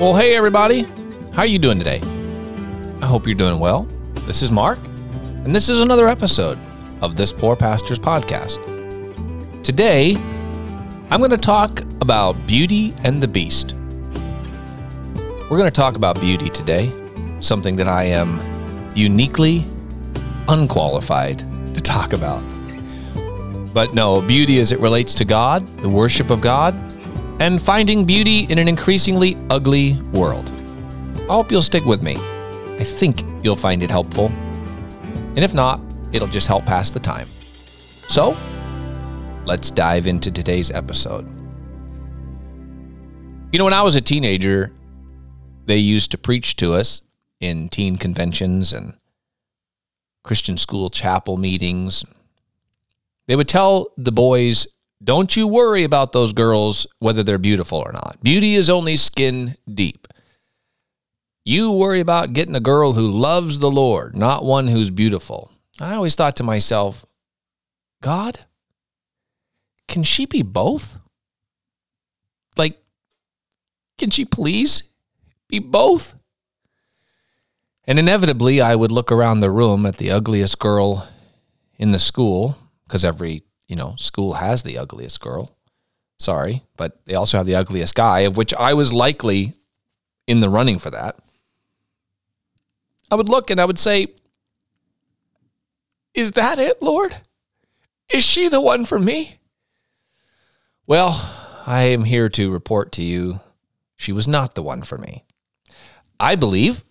Well, hey everybody. How are you doing today? I hope you're doing well. This is Mark, and this is another episode of This Poor Pastor's Podcast. Today, I'm going to talk about Beauty and the Beast. We're going to talk about beauty today, something that I am uniquely unqualified to talk about. But no, beauty as it relates to God, the worship of God, and finding beauty in an increasingly ugly world. I hope you'll stick with me. I think you'll find it helpful. And if not, it'll just help pass the time. So, let's dive into today's episode. You know, when I was a teenager, they used to preach to us in teen conventions and Christian school chapel meetings. They would tell the boys don't you worry about those girls, whether they're beautiful or not. Beauty is only skin deep. You worry about getting a girl who loves the Lord, not one who's beautiful. I always thought to myself, God, can she be both? Like, can she please be both? And inevitably, I would look around the room at the ugliest girl in the school, because every you know, school has the ugliest girl. Sorry, but they also have the ugliest guy, of which I was likely in the running for that. I would look and I would say, Is that it, Lord? Is she the one for me? Well, I am here to report to you she was not the one for me. I believe,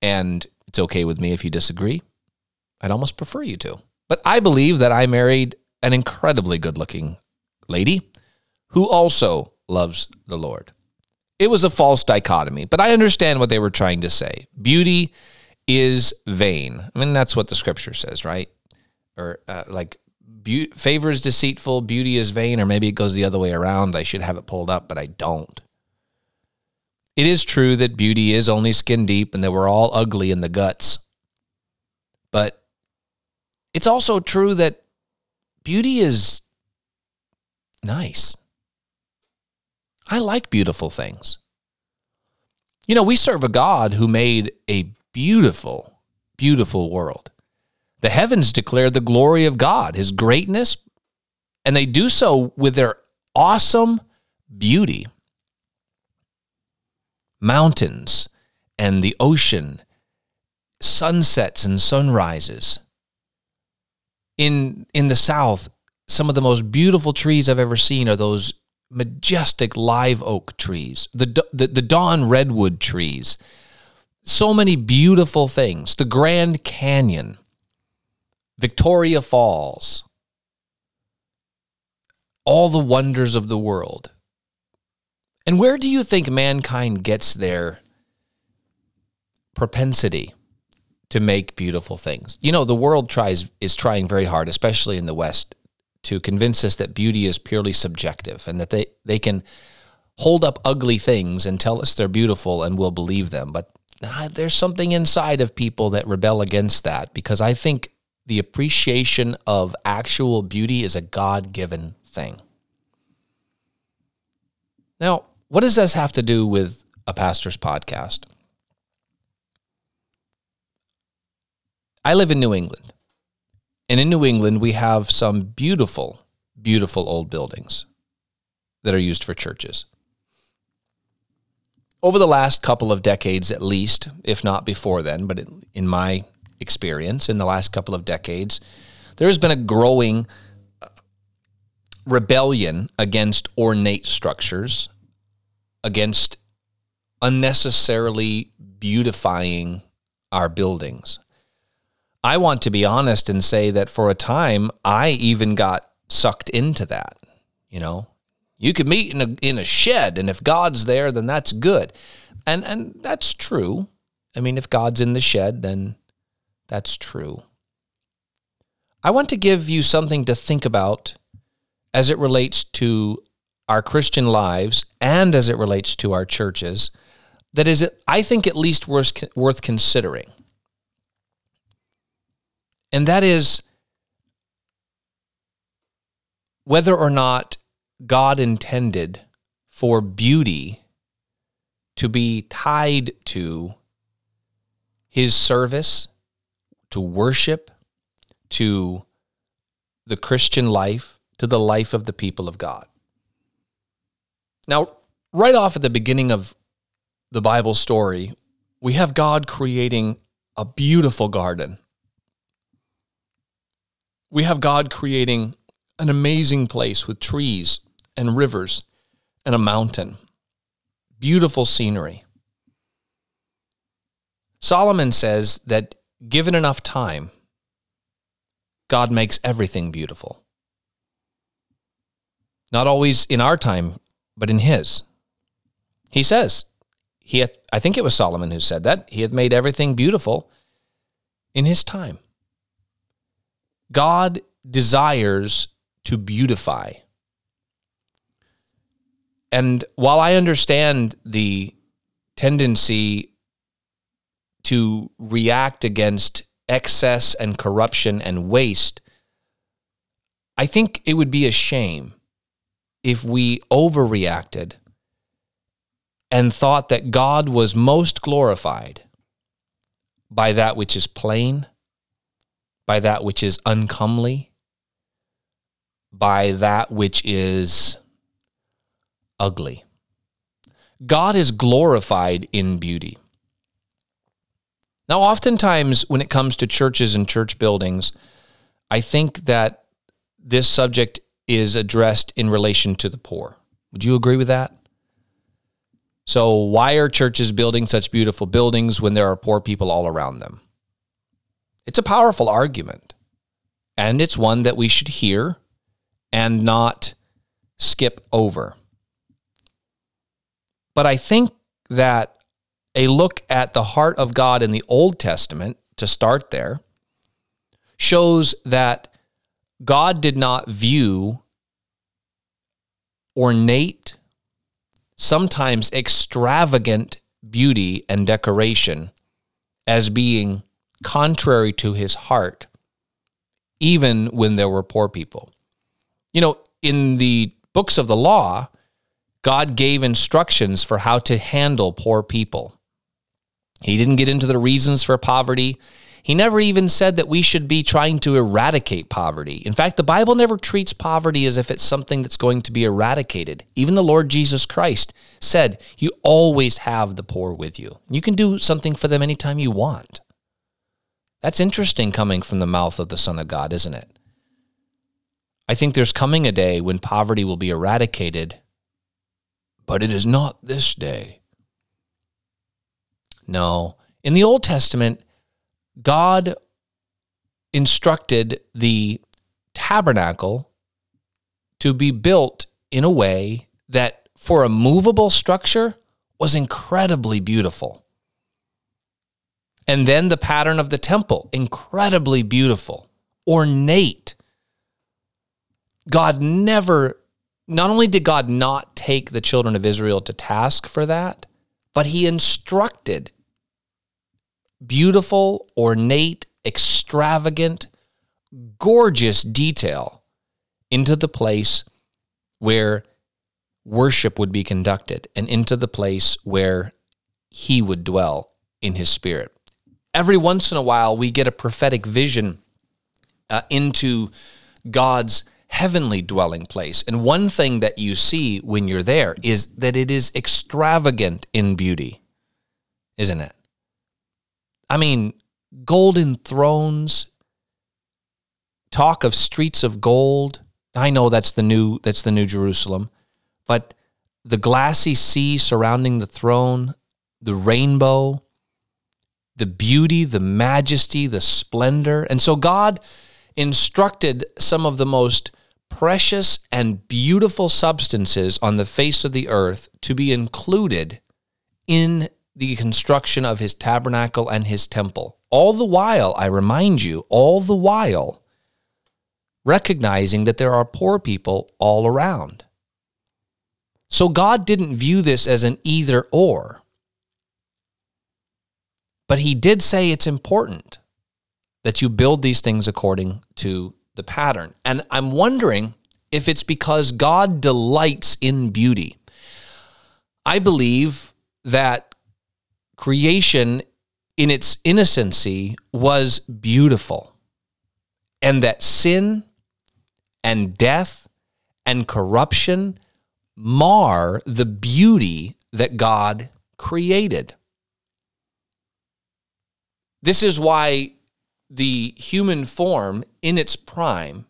and it's okay with me if you disagree, I'd almost prefer you to. But I believe that I married an incredibly good looking lady who also loves the Lord. It was a false dichotomy, but I understand what they were trying to say. Beauty is vain. I mean, that's what the scripture says, right? Or uh, like, be- favor is deceitful, beauty is vain, or maybe it goes the other way around. I should have it pulled up, but I don't. It is true that beauty is only skin deep and that we're all ugly in the guts. But it's also true that beauty is nice. I like beautiful things. You know, we serve a God who made a beautiful, beautiful world. The heavens declare the glory of God, his greatness, and they do so with their awesome beauty. Mountains and the ocean, sunsets and sunrises in in the south some of the most beautiful trees i've ever seen are those majestic live oak trees the the, the dawn redwood trees. So many beautiful things. The grand canyon victoria falls all the wonders of the world. And where do you think mankind gets their propensity to make beautiful things. You know, the world tries is trying very hard, especially in the West, to convince us that beauty is purely subjective and that they, they can hold up ugly things and tell us they're beautiful and we'll believe them. But uh, there's something inside of people that rebel against that because I think the appreciation of actual beauty is a God given thing. Now, what does this have to do with a pastor's podcast? I live in New England. And in New England, we have some beautiful, beautiful old buildings that are used for churches. Over the last couple of decades, at least, if not before then, but in my experience, in the last couple of decades, there has been a growing uh, rebellion against ornate structures, against unnecessarily beautifying our buildings. I want to be honest and say that for a time, I even got sucked into that. You know, you could meet in a in a shed, and if God's there, then that's good, and and that's true. I mean, if God's in the shed, then that's true. I want to give you something to think about as it relates to our Christian lives and as it relates to our churches. That is, I think, at least worth worth considering and that is whether or not God intended for beauty to be tied to his service, to worship, to the Christian life, to the life of the people of God. Now, right off at the beginning of the Bible story, we have God creating a beautiful garden. We have God creating an amazing place with trees and rivers and a mountain. Beautiful scenery. Solomon says that given enough time, God makes everything beautiful. Not always in our time, but in his. He says, he hath, I think it was Solomon who said that, he hath made everything beautiful in his time. God desires to beautify. And while I understand the tendency to react against excess and corruption and waste, I think it would be a shame if we overreacted and thought that God was most glorified by that which is plain, by that which is uncomely, by that which is ugly. God is glorified in beauty. Now, oftentimes when it comes to churches and church buildings, I think that this subject is addressed in relation to the poor. Would you agree with that? So, why are churches building such beautiful buildings when there are poor people all around them? It's a powerful argument, and it's one that we should hear and not skip over. But I think that a look at the heart of God in the Old Testament, to start there, shows that God did not view ornate, sometimes extravagant beauty and decoration as being contrary to his heart, even when there were poor people. You know, in the books of the law, God gave instructions for how to handle poor people. He didn't get into the reasons for poverty. He never even said that we should be trying to eradicate poverty. In fact, the Bible never treats poverty as if it's something that's going to be eradicated. Even the Lord Jesus Christ said, You always have the poor with you. You can do something for them anytime you want. That's interesting coming from the mouth of the Son of God, isn't it? I think there's coming a day when poverty will be eradicated, but it is not this day. No. In the Old Testament, God instructed the tabernacle to be built in a way that, for a movable structure, was incredibly beautiful. And then the pattern of the temple, incredibly beautiful, ornate. God never, not only did God not take the children of Israel to task for that, but he instructed beautiful, ornate, extravagant, gorgeous detail into the place where worship would be conducted and into the place where he would dwell in his spirit. Every once in a while, we get a prophetic vision uh, into God's heavenly dwelling place. And one thing that you see when you're there is that it is extravagant in beauty, isn't it? I mean, golden thrones, talk of streets of gold. I know that's the new that's the new Jerusalem, but the glassy sea surrounding the throne, the rainbow, the beauty, the majesty, the splendor. And so God instructed some of the most precious and beautiful substances on the face of the earth to be included in the construction of his tabernacle and his temple. All the while, I remind you, all the while, recognizing that there are poor people all around. So God didn't view this as an either or. But he did say it's important that you build these things according to the pattern. And I'm wondering if it's because God delights in beauty. I believe that creation in its innocency was beautiful and that sin and death and corruption mar the beauty that God created. This is why the human form in its prime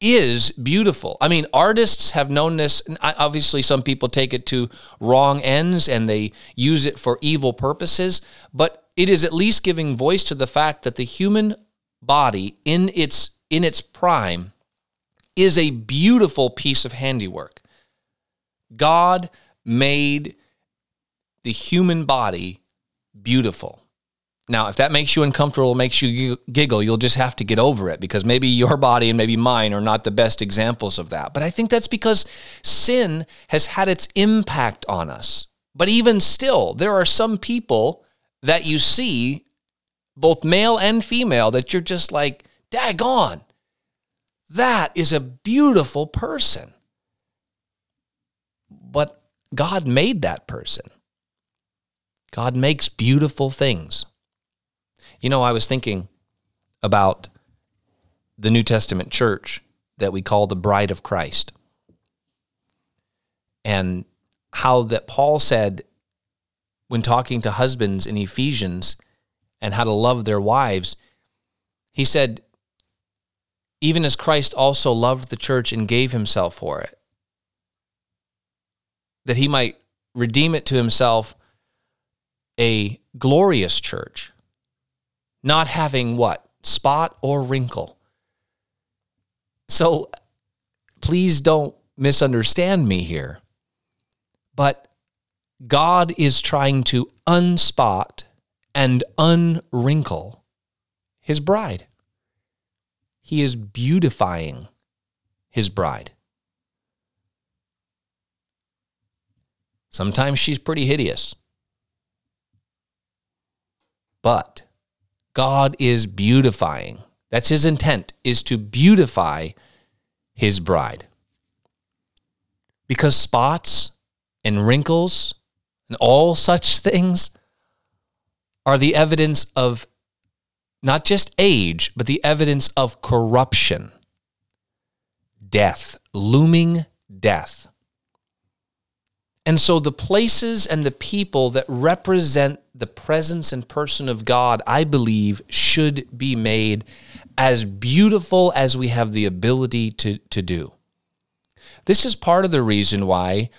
is beautiful. I mean, artists have known this. Obviously, some people take it to wrong ends and they use it for evil purposes, but it is at least giving voice to the fact that the human body in its in its prime is a beautiful piece of handiwork. God made the human body beautiful. Now, if that makes you uncomfortable, makes you giggle, you'll just have to get over it because maybe your body and maybe mine are not the best examples of that. But I think that's because sin has had its impact on us. But even still, there are some people that you see, both male and female, that you're just like, daggone, that is a beautiful person. But God made that person. God makes beautiful things. You know, I was thinking about the New Testament church that we call the bride of Christ. And how that Paul said when talking to husbands in Ephesians and how to love their wives, he said, even as Christ also loved the church and gave himself for it, that he might redeem it to himself a glorious church not having what? Spot or wrinkle. So please don't misunderstand me here. But God is trying to unspot and unwrinkle his bride. He is beautifying his bride. Sometimes she's pretty hideous. But God is beautifying. That's his intent is to beautify his bride. Because spots and wrinkles and all such things are the evidence of not just age, but the evidence of corruption, death, looming death. And so the places and the people that represent the presence and person of God, I believe, should be made as beautiful as we have the ability to, to do. This is part of the reason why,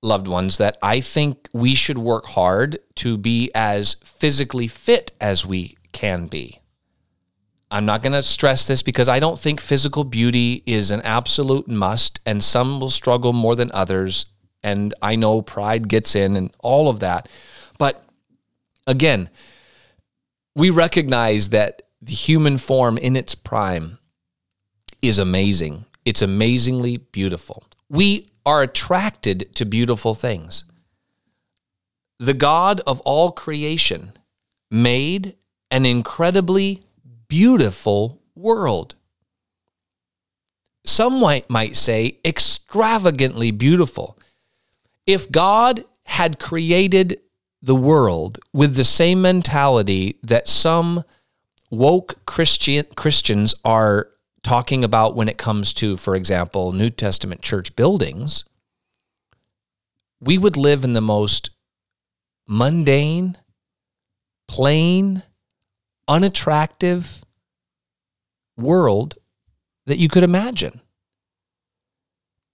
loved ones, that I think we should work hard to be as physically fit as we can be. I'm not going to stress this because I don't think physical beauty is an absolute must, and some will struggle more than others and I know pride gets in and all of that. But again, we recognize that the human form in its prime is amazing. It's amazingly beautiful. We are attracted to beautiful things. The God of all creation made an incredibly beautiful world. Some might, say extravagantly beautiful. If God had created the world with the same mentality that some woke Christian Christians are talking about when it comes to, for example, New Testament church buildings, we would live in the most mundane, plain, unattractive world that you could imagine.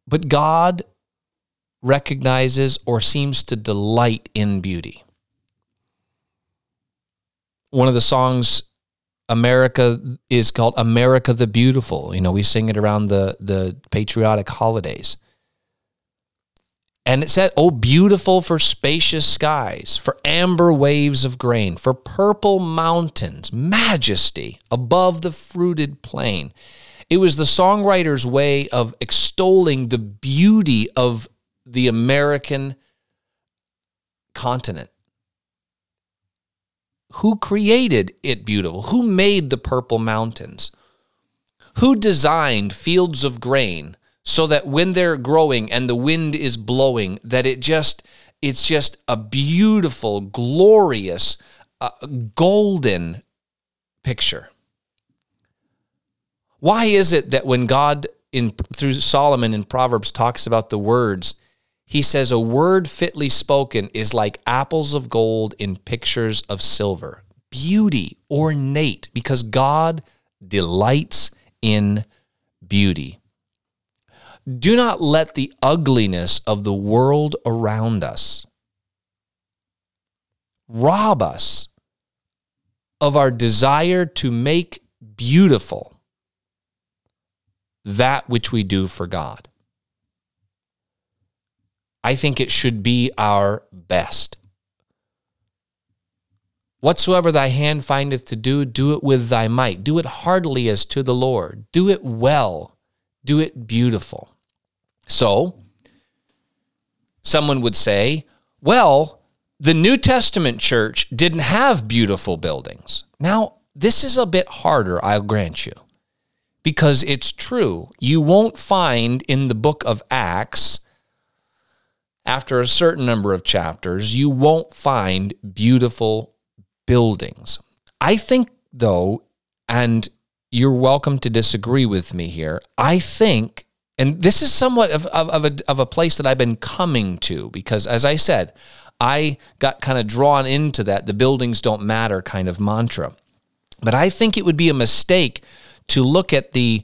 But God recognizes or seems to delight in beauty. One of the songs America is called America the Beautiful. You know, we sing it around the the patriotic holidays. And it said, Oh, beautiful for spacious skies, for amber waves of grain, for purple mountains, majesty above the fruited plain. It was the songwriter's way of extolling the beauty of the American continent. Who created it beautiful? Who made the purple mountains? Who designed fields of grain so that when they're growing and the wind is blowing, that it just it's just a beautiful, glorious, uh, golden picture. Why is it that when God in through Solomon in Proverbs talks about the words, he says a word fitly spoken is like apples of gold in pictures of silver. Beauty, ornate, because God delights in beauty. Do not let the ugliness of the world around us rob us of our desire to make beautiful that which we do for God. I think it should be our best. Whatsoever thy hand findeth to do, do it with thy might. Do it heartily as to the Lord. Do it well. Do it beautiful. So, someone would say, well, the New Testament church didn't have beautiful buildings. Now, this is a bit harder, I'll grant you, because it's true. You won't find in the book of Acts, after a certain number of chapters, you won't find beautiful buildings. I think, though, and you're welcome to disagree with me here, I think and this is somewhat of, of, of, a, of a place that I've been coming to because, as I said, I got kind of drawn into that the buildings don't matter kind of mantra. But I think it would be a mistake to look at the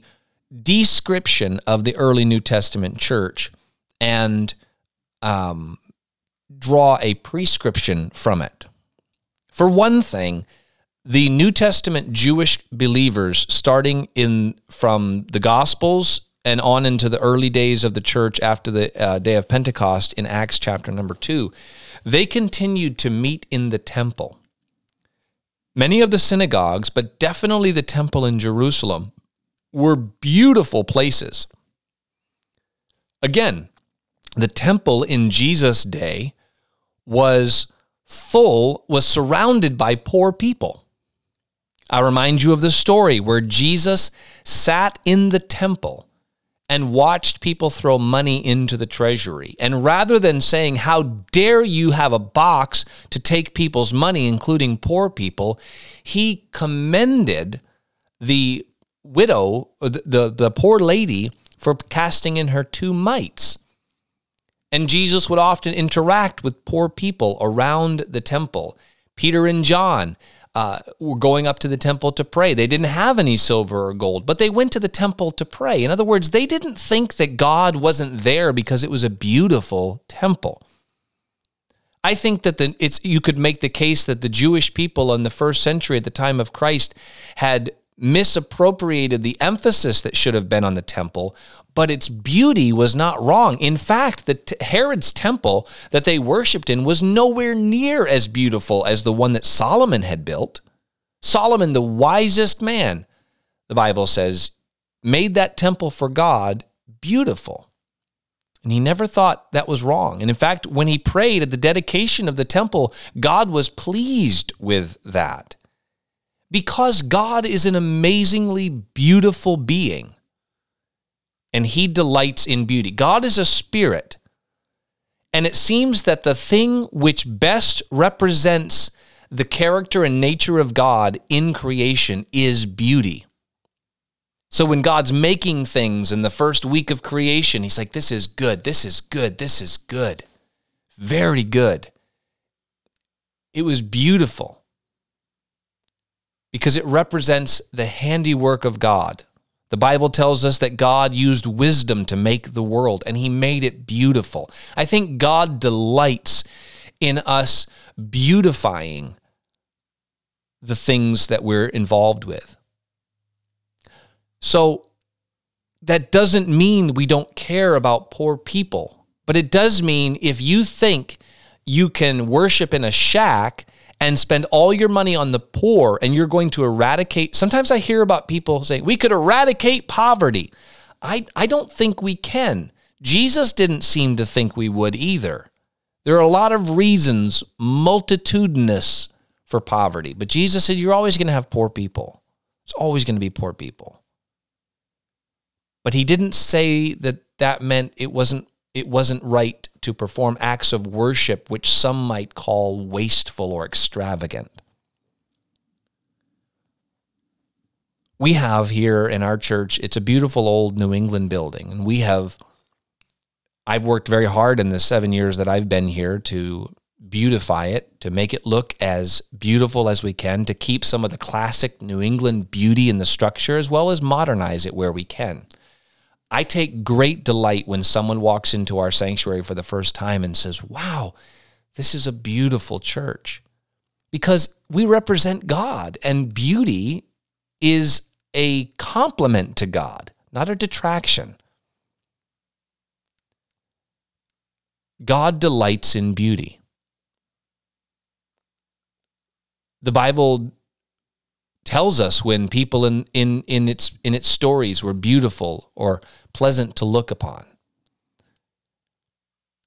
description of the early New Testament church and um, draw a prescription from it. For one thing, the New Testament Jewish believers, starting in from the Gospels and on into the early days of the church after the uh, day of Pentecost in Acts chapter number two, they continued to meet in the temple. Many of the synagogues, but definitely the temple in Jerusalem, were beautiful places. Again, the temple in Jesus' day was full, was surrounded by poor people. I remind you of the story where Jesus sat in the temple and watched people throw money into the treasury. And rather than saying, How dare you have a box to take people's money, including poor people, he commended the widow, the, the, the poor lady, for casting in her two mites. And Jesus would often interact with poor people around the temple. Peter and John uh, were going up to the temple to pray. They didn't have any silver or gold, but they went to the temple to pray. In other words, they didn't think that God wasn't there because it was a beautiful temple. I think that the, it's you could make the case that the Jewish people in the first century at the time of Christ had misappropriated the emphasis that should have been on the temple, but its beauty was not wrong. In fact, the t- Herod's temple that they worshiped in was nowhere near as beautiful as the one that Solomon had built. Solomon, the wisest man, the Bible says, made that temple for God beautiful. And he never thought that was wrong. And in fact, when he prayed at the dedication of the temple, God was pleased with that because God is an amazingly beautiful being and he delights in beauty. God is a spirit. And it seems that the thing which best represents the character and nature of God in creation is beauty. So when God's making things in the first week of creation, he's like, this is good, this is good, this is good, very good. It was beautiful because it represents the handiwork of God. The Bible tells us that God used wisdom to make the world and he made it beautiful. I think God delights in us beautifying the things that we're involved with. So that doesn't mean we don't care about poor people, but it does mean if you think you can worship in a shack and spend all your money on the poor and you're going to eradicate. Sometimes I hear about people saying, we could eradicate poverty. I, I don't think we can. Jesus didn't seem to think we would either. There are a lot of reasons, multitudinous, for poverty. But Jesus said, you're always going to have poor people. It's always going to be poor people. But he didn't say that that meant it wasn't it wasn't right to perform acts of worship which some might call wasteful or extravagant. We have here in our church, it's a beautiful old New England building, and we have I've worked very hard in the 7 years that I've been here to beautify it, to make it look as beautiful as we can, to keep some of the classic New England beauty in the structure, as well as modernize it where we can. I take great delight when someone walks into our sanctuary for the first time and says, Wow, this is a beautiful church. Because we represent God, and beauty is a complement to God, not a detraction. God delights in beauty. the Bible tells us when people in, in, in, its, in its stories were beautiful or pleasant to look upon.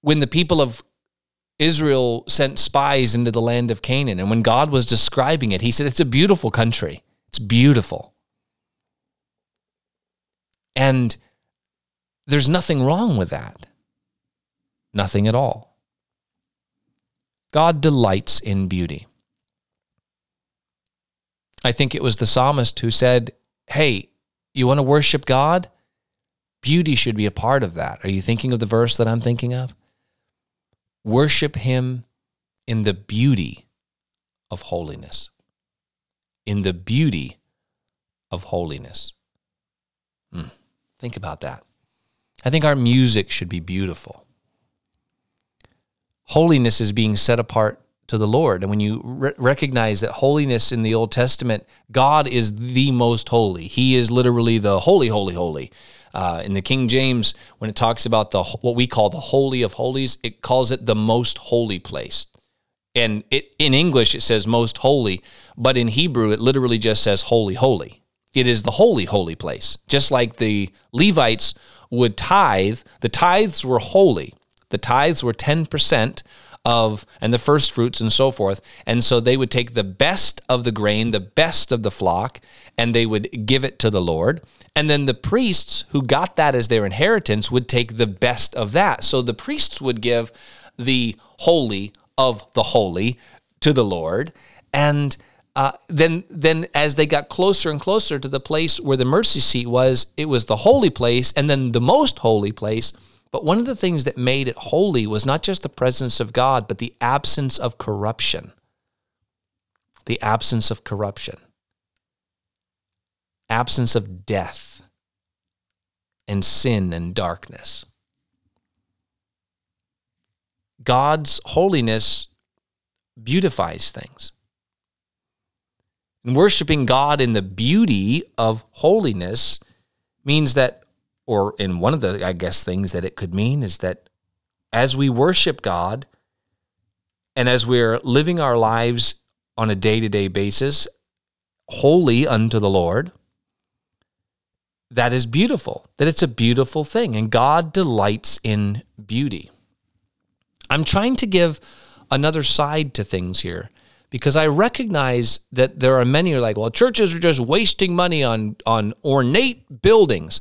When the people of Israel sent spies into the land of Canaan, and when God was describing it, he said, It's a beautiful country. It's beautiful. And there's nothing wrong with that. Nothing at all. God delights in beauty. I think it was the psalmist who said, Hey, you want to worship God? Beauty should be a part of that. Are you thinking of the verse that I'm thinking of? Worship Him in the beauty of holiness. In the beauty of holiness. Mm, think about that. I think our music should be beautiful. Holiness is being set apart to the Lord. And when you re- recognize that holiness in the Old Testament, God is the most holy. He is literally the holy, holy, holy. Uh, in the King James, when it talks about the what we call the holy of holies, it calls it the most holy place. And it in English it says most holy, but in Hebrew it literally just says holy, holy. It is the holy, holy place. Just like the Levites would tithe, the tithes were holy. The tithes were 10% of and the first fruits and so forth. And so they would take the best of the grain, the best of the flock, and they would give it to the Lord. And then the priests who got that as their inheritance would take the best of that. So the priests would give the holy of the holy to the Lord. And uh, then, then as they got closer and closer to the place where the mercy seat was, it was the holy place, and then the most holy place but one of the things that made it holy was not just the presence of God, but the absence of corruption. The absence of corruption, absence of death and sin and darkness. God's holiness beautifies things. And worshiping God in the beauty of holiness means that or in one of the, I guess, things that it could mean is that as we worship God and as we're living our lives on a day to day basis, holy unto the Lord, that is beautiful, that it's a beautiful thing. And God delights in beauty. I'm trying to give another side to things here because I recognize that there are many who are like, well, churches are just wasting money on, on ornate buildings.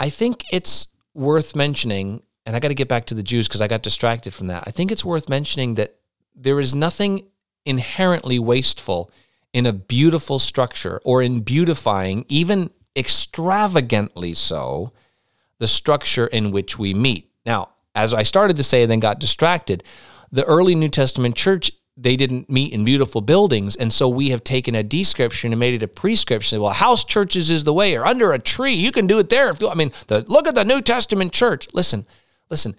I think it's worth mentioning, and I got to get back to the Jews because I got distracted from that. I think it's worth mentioning that there is nothing inherently wasteful in a beautiful structure or in beautifying, even extravagantly so, the structure in which we meet. Now, as I started to say, and then got distracted, the early New Testament church they didn't meet in beautiful buildings. And so we have taken a description and made it a prescription. Well, house churches is the way, or under a tree. You can do it there. If you, I mean, the, look at the New Testament church. Listen, listen.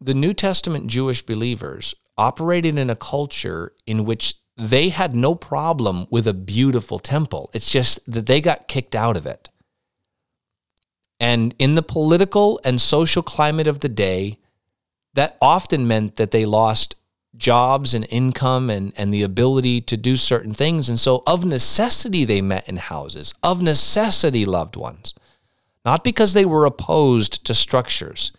The New Testament Jewish believers operated in a culture in which they had no problem with a beautiful temple. It's just that they got kicked out of it. And in the political and social climate of the day, that often meant that they lost jobs and income and, and the ability to do certain things. And so, of necessity, they met in houses, of necessity, loved ones, not because they were opposed to structures.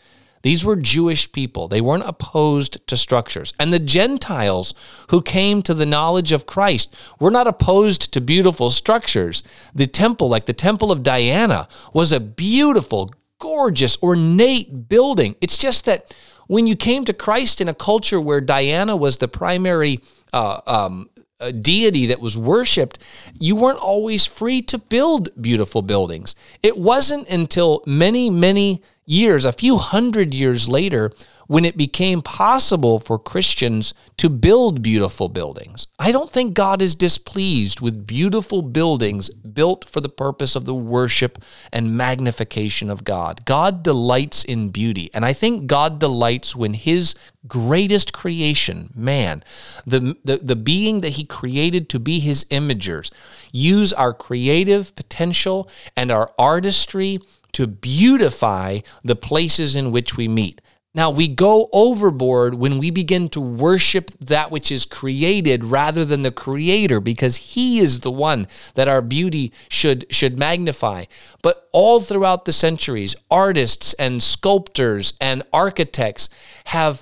These were Jewish people. They weren't opposed to structures. And the Gentiles who came to the knowledge of Christ were not opposed to beautiful structures. The temple, like the Temple of Diana, was a beautiful, gorgeous, ornate building. It's just that when you came to Christ in a culture where Diana was the primary uh, um, uh, deity that was worshiped, you weren't always free to build beautiful buildings. It wasn't until many, many years, a few hundred years later, when it became possible for Christians to build beautiful buildings. I don't think God is displeased with beautiful buildings built for the purpose of the worship and magnification of God. God delights in beauty, and I think God delights when his greatest creation, man, the, the, the being that he created to be his imagers, use our creative potential and our artistry to beautify the places in which we meet. Now, we go overboard when we begin to worship that which is created rather than the creator because he is the one that our beauty should, should magnify. But all throughout the centuries, artists and sculptors and architects have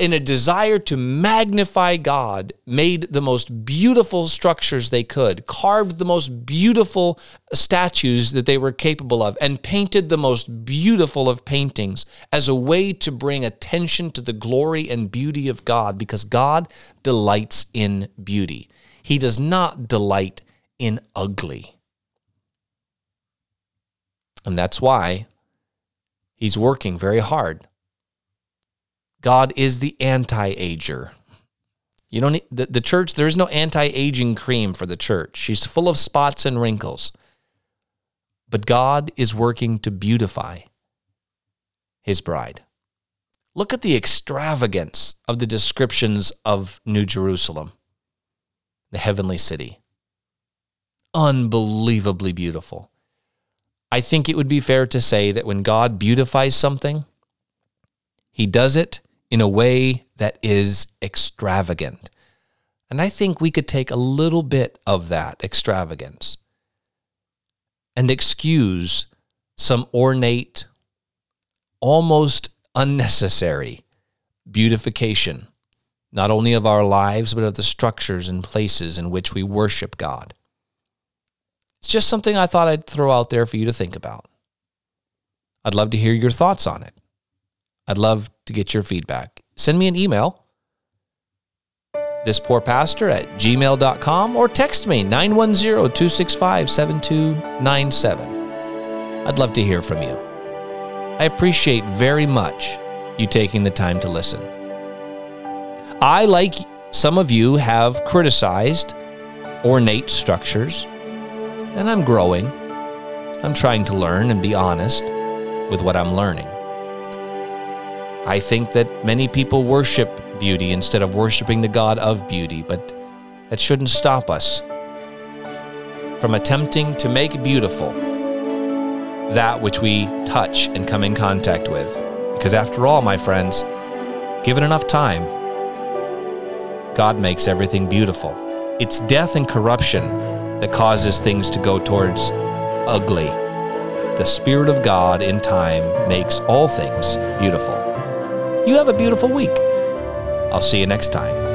in a desire to magnify God, made the most beautiful structures they could, carved the most beautiful statues that they were capable of, and painted the most beautiful of paintings as a way to bring attention to the glory and beauty of God, because God delights in beauty. He does not delight in ugly. And that's why he's working very hard God is the anti-ager. You don't need, the, the church, there is no anti-aging cream for the church. She's full of spots and wrinkles. But God is working to beautify his bride. Look at the extravagance of the descriptions of New Jerusalem, the heavenly city. Unbelievably beautiful. I think it would be fair to say that when God beautifies something, he does it in a way that is extravagant. And I think we could take a little bit of that extravagance and excuse some ornate, almost unnecessary beautification, not only of our lives, but of the structures and places in which we worship God. It's just something I thought I'd throw out there for you to think about. I'd love to hear your thoughts on it. I'd love to get your feedback. Send me an email, thispoorpastor at gmail.com, or text me 910 265 7297. I'd love to hear from you. I appreciate very much you taking the time to listen. I, like some of you, have criticized ornate structures, and I'm growing. I'm trying to learn and be honest with what I'm learning. I think that many people worship beauty instead of worshiping the God of beauty, but that shouldn't stop us from attempting to make beautiful that which we touch and come in contact with. Because after all, my friends, given enough time, God makes everything beautiful. It's death and corruption that causes things to go towards ugly. The Spirit of God in time makes all things beautiful. You have a beautiful week. I'll see you next time.